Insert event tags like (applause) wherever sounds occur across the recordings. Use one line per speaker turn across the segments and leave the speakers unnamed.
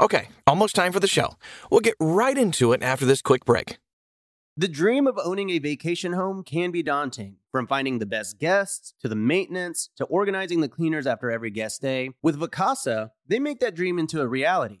Okay, almost time for the show. We'll get right into it after this quick break.
The dream of owning a vacation home can be daunting, from finding the best guests to the maintenance to organizing the cleaners after every guest day. With Vacasa, they make that dream into a reality.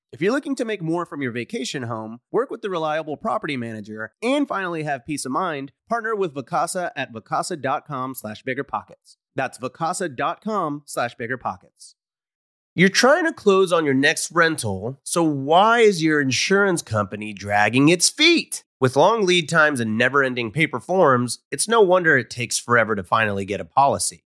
If you're looking to make more from your vacation home, work with the reliable property manager, and finally have peace of mind, partner with Vacasa at vacasa.com slash biggerpockets. That's vacasa.com slash biggerpockets. You're trying to close on your next rental, so why is your insurance company dragging its feet? With long lead times and never ending paper forms, it's no wonder it takes forever to finally get a policy.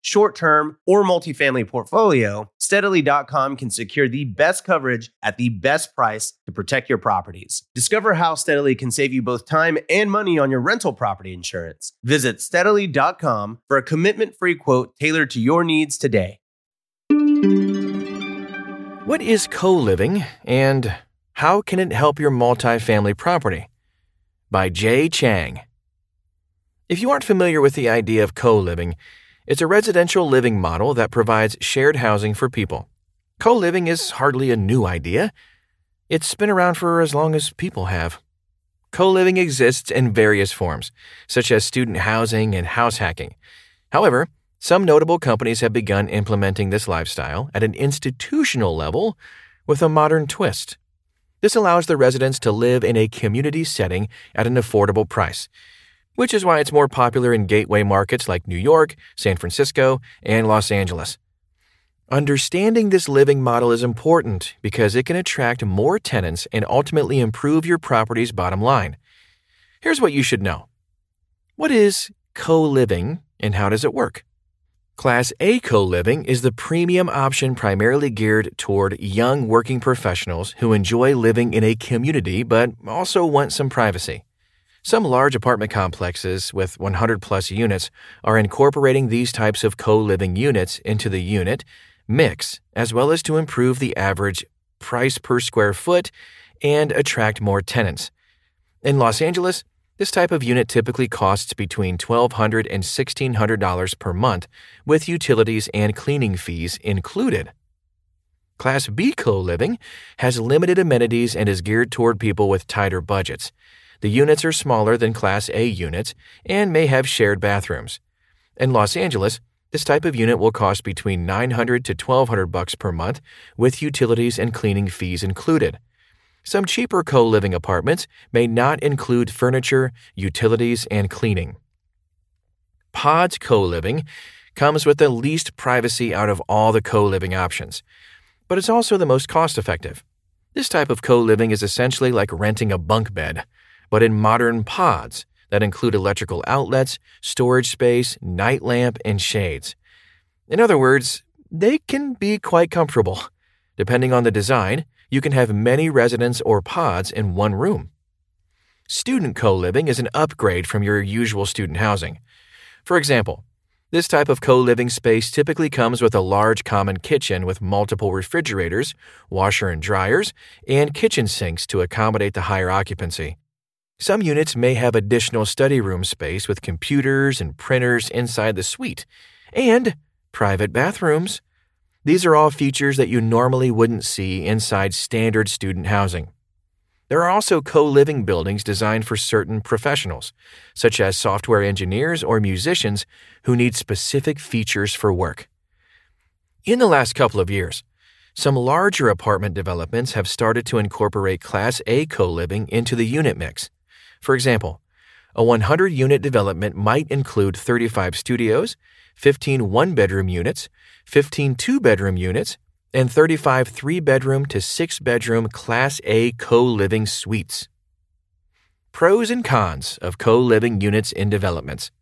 short term, or multifamily portfolio, steadily.com can secure the best coverage at the best price to protect your properties. Discover how Steadily can save you both time and money on your rental property insurance. Visit steadily.com for a commitment free quote tailored to your needs today.
What is co living and how can it help your multifamily property? By Jay Chang. If you aren't familiar with the idea of co living, it's a residential living model that provides shared housing for people. Co living is hardly a new idea. It's been around for as long as people have. Co living exists in various forms, such as student housing and house hacking. However, some notable companies have begun implementing this lifestyle at an institutional level with a modern twist. This allows the residents to live in a community setting at an affordable price, which is why it's more popular in gateway markets like New York, San Francisco, and Los Angeles. Understanding this living model is important because it can attract more tenants and ultimately improve your property's bottom line. Here's what you should know What is co living and how does it work? Class A co living is the premium option primarily geared toward young working professionals who enjoy living in a community but also want some privacy. Some large apartment complexes with 100 plus units are incorporating these types of co living units into the unit mix, as well as to improve the average price per square foot and attract more tenants. In Los Angeles, this type of unit typically costs between $1,200 and $1,600 per month, with utilities and cleaning fees included. Class B co living has limited amenities and is geared toward people with tighter budgets. The units are smaller than Class A units and may have shared bathrooms. In Los Angeles, this type of unit will cost between 900 to 1200 bucks per month with utilities and cleaning fees included. Some cheaper co living apartments may not include furniture, utilities, and cleaning. Pods co living comes with the least privacy out of all the co living options, but it's also the most cost effective. This type of co living is essentially like renting a bunk bed, but in modern pods that include electrical outlets, storage space, night lamp, and shades. In other words, they can be quite comfortable. Depending on the design, you can have many residents or pods in one room. Student co living is an upgrade from your usual student housing. For example, this type of co living space typically comes with a large common kitchen with multiple refrigerators, washer and dryers, and kitchen sinks to accommodate the higher occupancy. Some units may have additional study room space with computers and printers inside the suite, and private bathrooms. These are all features that you normally wouldn't see inside standard student housing. There are also co living buildings designed for certain professionals, such as software engineers or musicians who need specific features for work. In the last couple of years, some larger apartment developments have started to incorporate Class A co living into the unit mix. For example, a 100 unit development might include 35 studios, 15 one bedroom units, 15 two bedroom units, and 35 three bedroom to six bedroom Class A co living suites. Pros and cons of co living units in developments.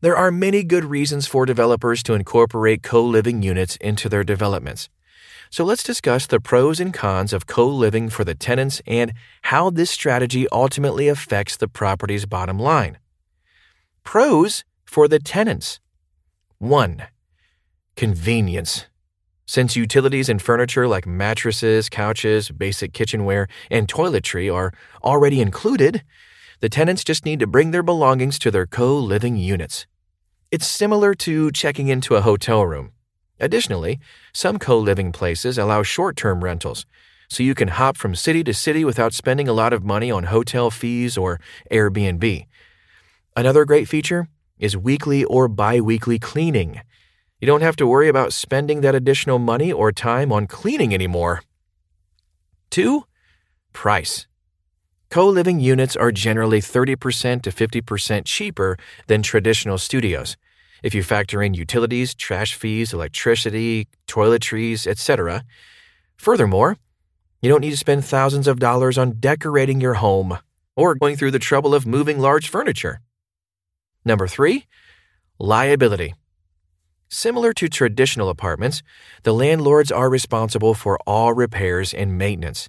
There are many good reasons for developers to incorporate co living units into their developments. So let's discuss the pros and cons of co living for the tenants and how this strategy ultimately affects the property's bottom line. Pros for the tenants 1. Convenience. Since utilities and furniture like mattresses, couches, basic kitchenware, and toiletry are already included, the tenants just need to bring their belongings to their co living units. It's similar to checking into a hotel room. Additionally, some co living places allow short term rentals, so you can hop from city to city without spending a lot of money on hotel fees or Airbnb. Another great feature is weekly or bi weekly cleaning. You don't have to worry about spending that additional money or time on cleaning anymore. 2. Price. Co living units are generally 30% to 50% cheaper than traditional studios if you factor in utilities, trash fees, electricity, toiletries, etc. Furthermore, you don't need to spend thousands of dollars on decorating your home or going through the trouble of moving large furniture. Number three, liability. Similar to traditional apartments, the landlords are responsible for all repairs and maintenance.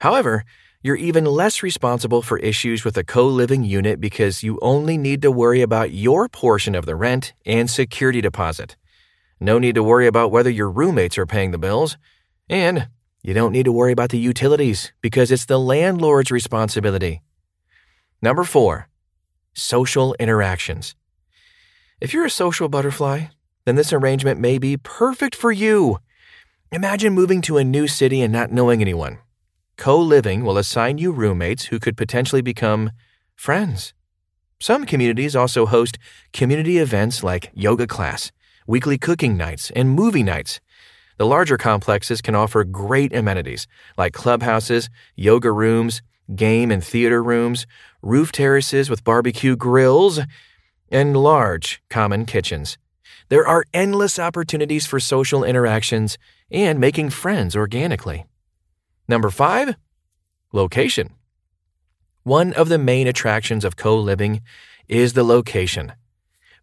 However, you're even less responsible for issues with a co living unit because you only need to worry about your portion of the rent and security deposit. No need to worry about whether your roommates are paying the bills. And you don't need to worry about the utilities because it's the landlord's responsibility. Number four, social interactions. If you're a social butterfly, then this arrangement may be perfect for you. Imagine moving to a new city and not knowing anyone. Co living will assign you roommates who could potentially become friends. Some communities also host community events like yoga class, weekly cooking nights, and movie nights. The larger complexes can offer great amenities like clubhouses, yoga rooms, game and theater rooms, roof terraces with barbecue grills, and large common kitchens. There are endless opportunities for social interactions and making friends organically. Number five, location. One of the main attractions of co living is the location.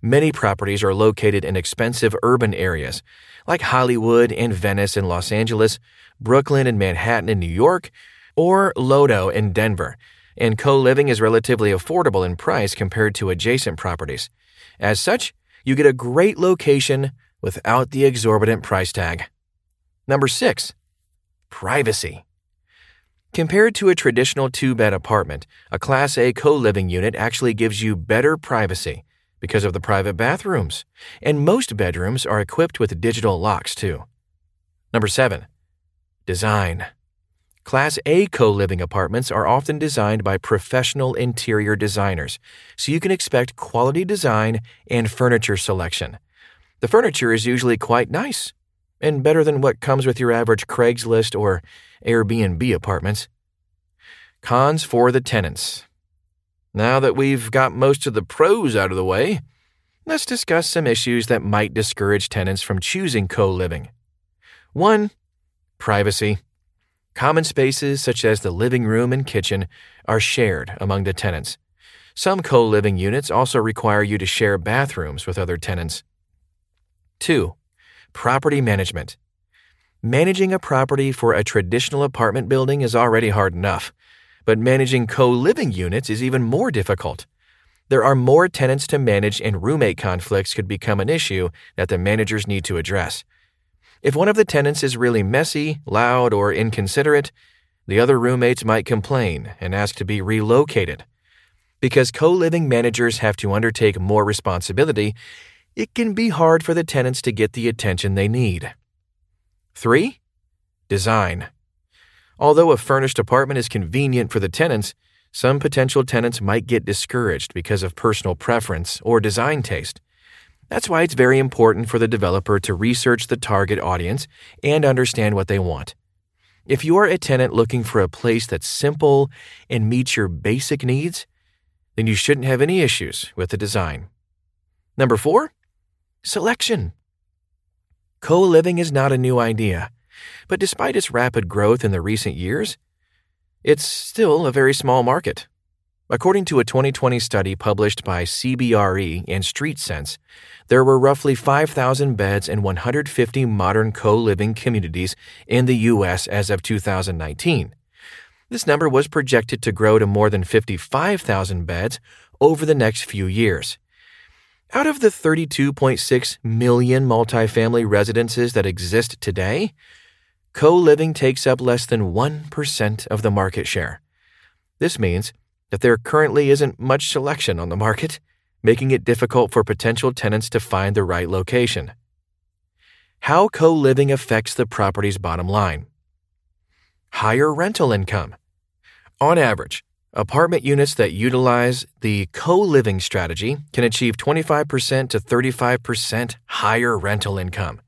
Many properties are located in expensive urban areas like Hollywood and Venice in Los Angeles, Brooklyn and Manhattan in New York, or Lodo in Denver, and co living is relatively affordable in price compared to adjacent properties. As such, you get a great location without the exorbitant price tag. Number six, privacy. Compared to a traditional two bed apartment, a Class A co living unit actually gives you better privacy because of the private bathrooms, and most bedrooms are equipped with digital locks too. Number 7. Design. Class A co living apartments are often designed by professional interior designers, so you can expect quality design and furniture selection. The furniture is usually quite nice and better than what comes with your average Craigslist or Airbnb apartments. Cons for the tenants. Now that we've got most of the pros out of the way, let's discuss some issues that might discourage tenants from choosing co living. 1. Privacy. Common spaces, such as the living room and kitchen, are shared among the tenants. Some co living units also require you to share bathrooms with other tenants. 2. Property management. Managing a property for a traditional apartment building is already hard enough, but managing co living units is even more difficult. There are more tenants to manage, and roommate conflicts could become an issue that the managers need to address. If one of the tenants is really messy, loud, or inconsiderate, the other roommates might complain and ask to be relocated. Because co living managers have to undertake more responsibility, it can be hard for the tenants to get the attention they need. 3. Design. Although a furnished apartment is convenient for the tenants, some potential tenants might get discouraged because of personal preference or design taste. That's why it's very important for the developer to research the target audience and understand what they want. If you are a tenant looking for a place that's simple and meets your basic needs, then you shouldn't have any issues with the design. Number four, selection. Co living is not a new idea, but despite its rapid growth in the recent years, it's still a very small market. According to a 2020 study published by CBRE and StreetSense, there were roughly 5,000 beds in 150 modern co living communities in the U.S. as of 2019. This number was projected to grow to more than 55,000 beds over the next few years. Out of the 32.6 million multifamily residences that exist today, co living takes up less than 1% of the market share. This means that there currently isn't much selection on the market, making it difficult for potential tenants to find the right location. How co living affects the property's bottom line. Higher rental income. On average, apartment units that utilize the co living strategy can achieve 25% to 35% higher rental income.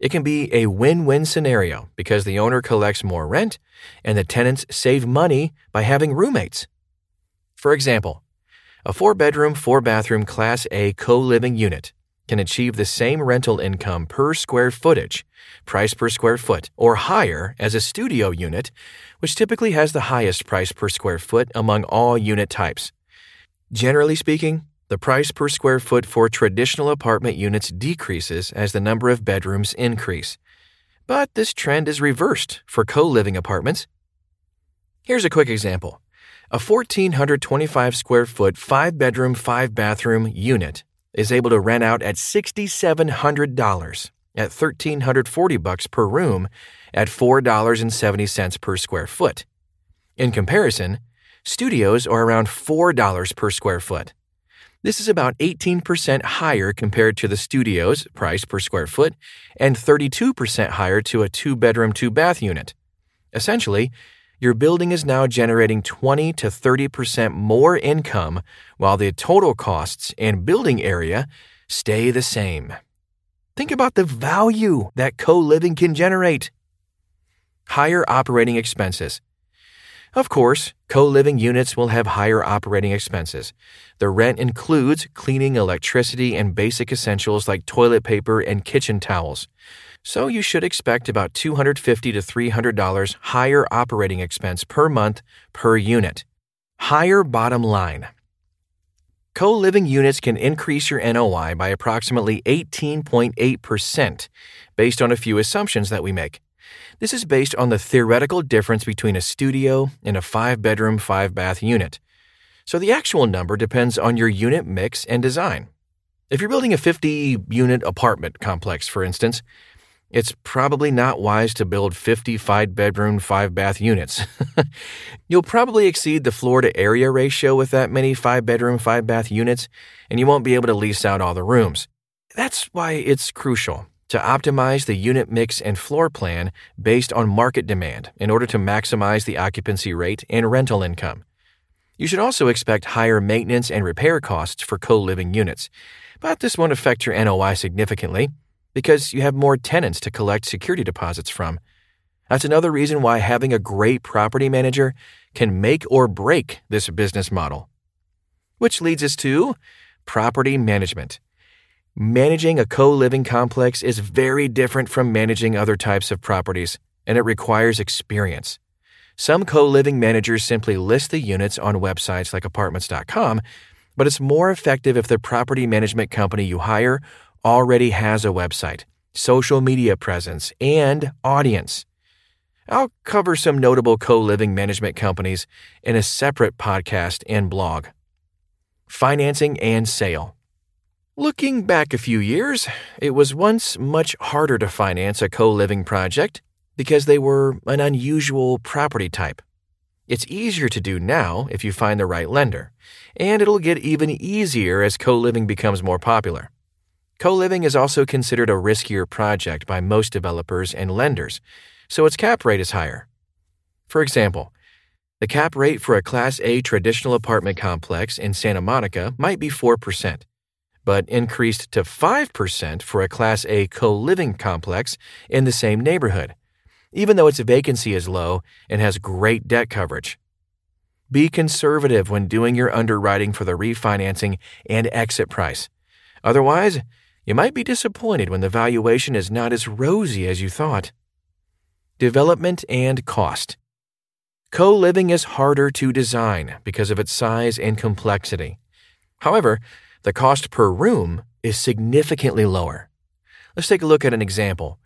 It can be a win win scenario because the owner collects more rent and the tenants save money by having roommates. For example, a four bedroom, four bathroom Class A co living unit can achieve the same rental income per square footage, price per square foot, or higher as a studio unit, which typically has the highest price per square foot among all unit types. Generally speaking, the price per square foot for traditional apartment units decreases as the number of bedrooms increase. But this trend is reversed for co living apartments. Here's a quick example. A 1,425 square foot, five bedroom, five bathroom unit is able to rent out at $6,700 at 1,340 bucks per room at $4.70 per square foot. In comparison, studios are around $4 per square foot. This is about 18% higher compared to the studio's price per square foot and 32% higher to a two bedroom, two bath unit. Essentially, your building is now generating 20 to 30% more income while the total costs and building area stay the same. Think about the value that co living can generate. Higher operating expenses. Of course, co living units will have higher operating expenses. The rent includes cleaning, electricity, and basic essentials like toilet paper and kitchen towels so you should expect about $250 to $300 higher operating expense per month per unit. Higher bottom line. Co living units can increase your NOI by approximately 18.8% based on a few assumptions that we make. This is based on the theoretical difference between a studio and a five bedroom, five bath unit. So the actual number depends on your unit mix and design. If you're building a 50 unit apartment complex, for instance, it's probably not wise to build 50 five bedroom, five bath units. (laughs) You'll probably exceed the floor to area ratio with that many five bedroom, five bath units, and you won't be able to lease out all the rooms. That's why it's crucial to optimize the unit mix and floor plan based on market demand in order to maximize the occupancy rate and rental income. You should also expect higher maintenance and repair costs for co living units, but this won't affect your NOI significantly because you have more tenants to collect security deposits from. That's another reason why having a great property manager can make or break this business model. Which leads us to property management. Managing a co living complex is very different from managing other types of properties, and it requires experience. Some co living managers simply list the units on websites like apartments.com, but it's more effective if the property management company you hire already has a website, social media presence, and audience. I'll cover some notable co living management companies in a separate podcast and blog. Financing and sale. Looking back a few years, it was once much harder to finance a co living project because they were an unusual property type. It's easier to do now if you find the right lender, and it'll get even easier as co living becomes more popular. Co living is also considered a riskier project by most developers and lenders, so its cap rate is higher. For example, the cap rate for a Class A traditional apartment complex in Santa Monica might be 4%, but increased to 5% for a Class A co living complex in the same neighborhood, even though its vacancy is low and has great debt coverage. Be conservative when doing your underwriting for the refinancing and exit price. Otherwise, you might be disappointed when the valuation is not as rosy as you thought. Development and cost. Co living is harder to design because of its size and complexity. However, the cost per room is significantly lower. Let's take a look at an example.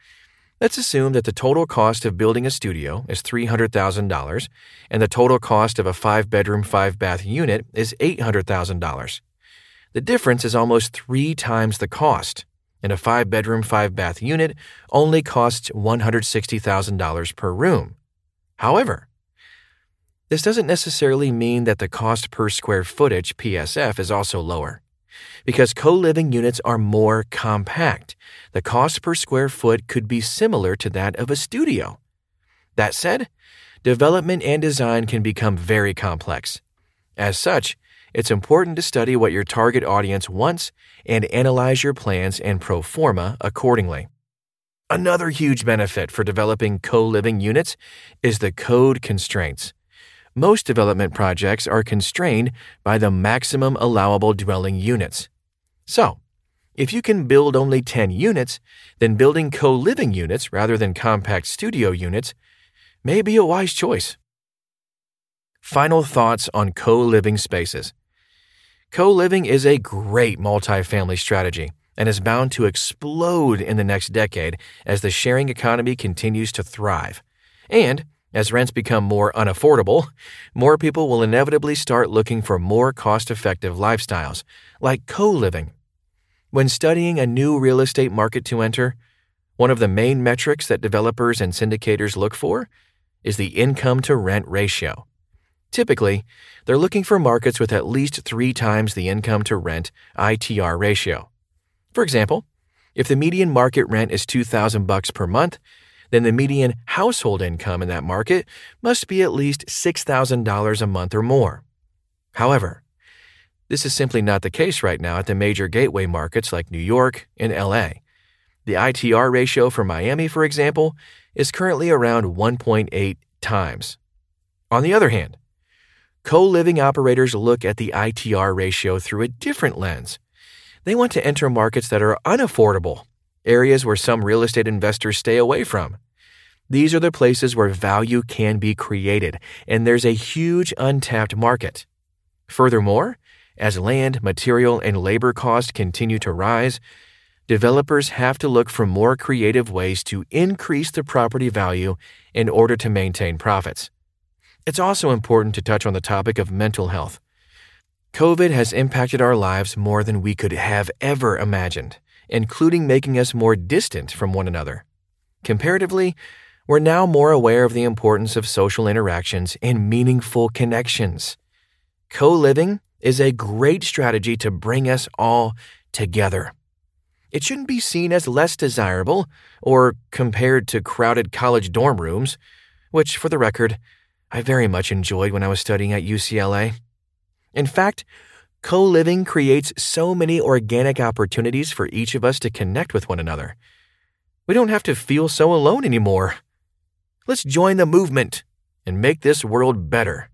Let's assume that the total cost of building a studio is $300,000 and the total cost of a five bedroom, five bath unit is $800,000. The difference is almost three times the cost, and a five bedroom, five bath unit only costs $160,000 per room. However, this doesn't necessarily mean that the cost per square footage PSF is also lower. Because co living units are more compact, the cost per square foot could be similar to that of a studio. That said, development and design can become very complex. As such, it's important to study what your target audience wants and analyze your plans and pro forma accordingly. Another huge benefit for developing co living units is the code constraints. Most development projects are constrained by the maximum allowable dwelling units. So, if you can build only 10 units, then building co living units rather than compact studio units may be a wise choice. Final thoughts on co living spaces. Co living is a great multifamily strategy and is bound to explode in the next decade as the sharing economy continues to thrive. And as rents become more unaffordable, more people will inevitably start looking for more cost effective lifestyles, like co living. When studying a new real estate market to enter, one of the main metrics that developers and syndicators look for is the income to rent ratio. Typically, they're looking for markets with at least three times the income to rent ITR ratio. For example, if the median market rent is 2000 bucks per month, then the median household income in that market must be at least $6,000 a month or more. However, this is simply not the case right now at the major gateway markets like New York and LA. The ITR ratio for Miami, for example, is currently around 1.8 times. On the other hand, Co living operators look at the ITR ratio through a different lens. They want to enter markets that are unaffordable, areas where some real estate investors stay away from. These are the places where value can be created, and there's a huge untapped market. Furthermore, as land, material, and labor costs continue to rise, developers have to look for more creative ways to increase the property value in order to maintain profits. It's also important to touch on the topic of mental health. COVID has impacted our lives more than we could have ever imagined, including making us more distant from one another. Comparatively, we're now more aware of the importance of social interactions and meaningful connections. Co living is a great strategy to bring us all together. It shouldn't be seen as less desirable or compared to crowded college dorm rooms, which, for the record, I very much enjoyed when I was studying at UCLA. In fact, co living creates so many organic opportunities for each of us to connect with one another. We don't have to feel so alone anymore. Let's join the movement and make this world better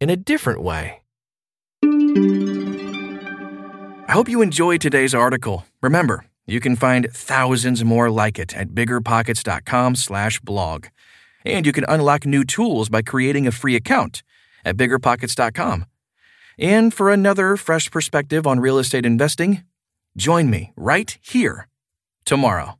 in a different way. I hope you enjoyed today's article. Remember, you can find thousands more like it at biggerpockets.com/blog. And you can unlock new tools by creating a free account at biggerpockets.com. And for another fresh perspective on real estate investing, join me right here tomorrow.